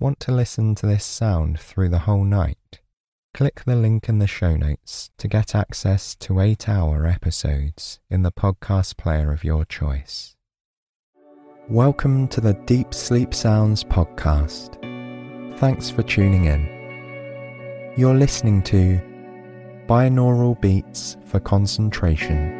Want to listen to this sound through the whole night? Click the link in the show notes to get access to eight hour episodes in the podcast player of your choice. Welcome to the Deep Sleep Sounds podcast. Thanks for tuning in. You're listening to Binaural Beats for Concentration.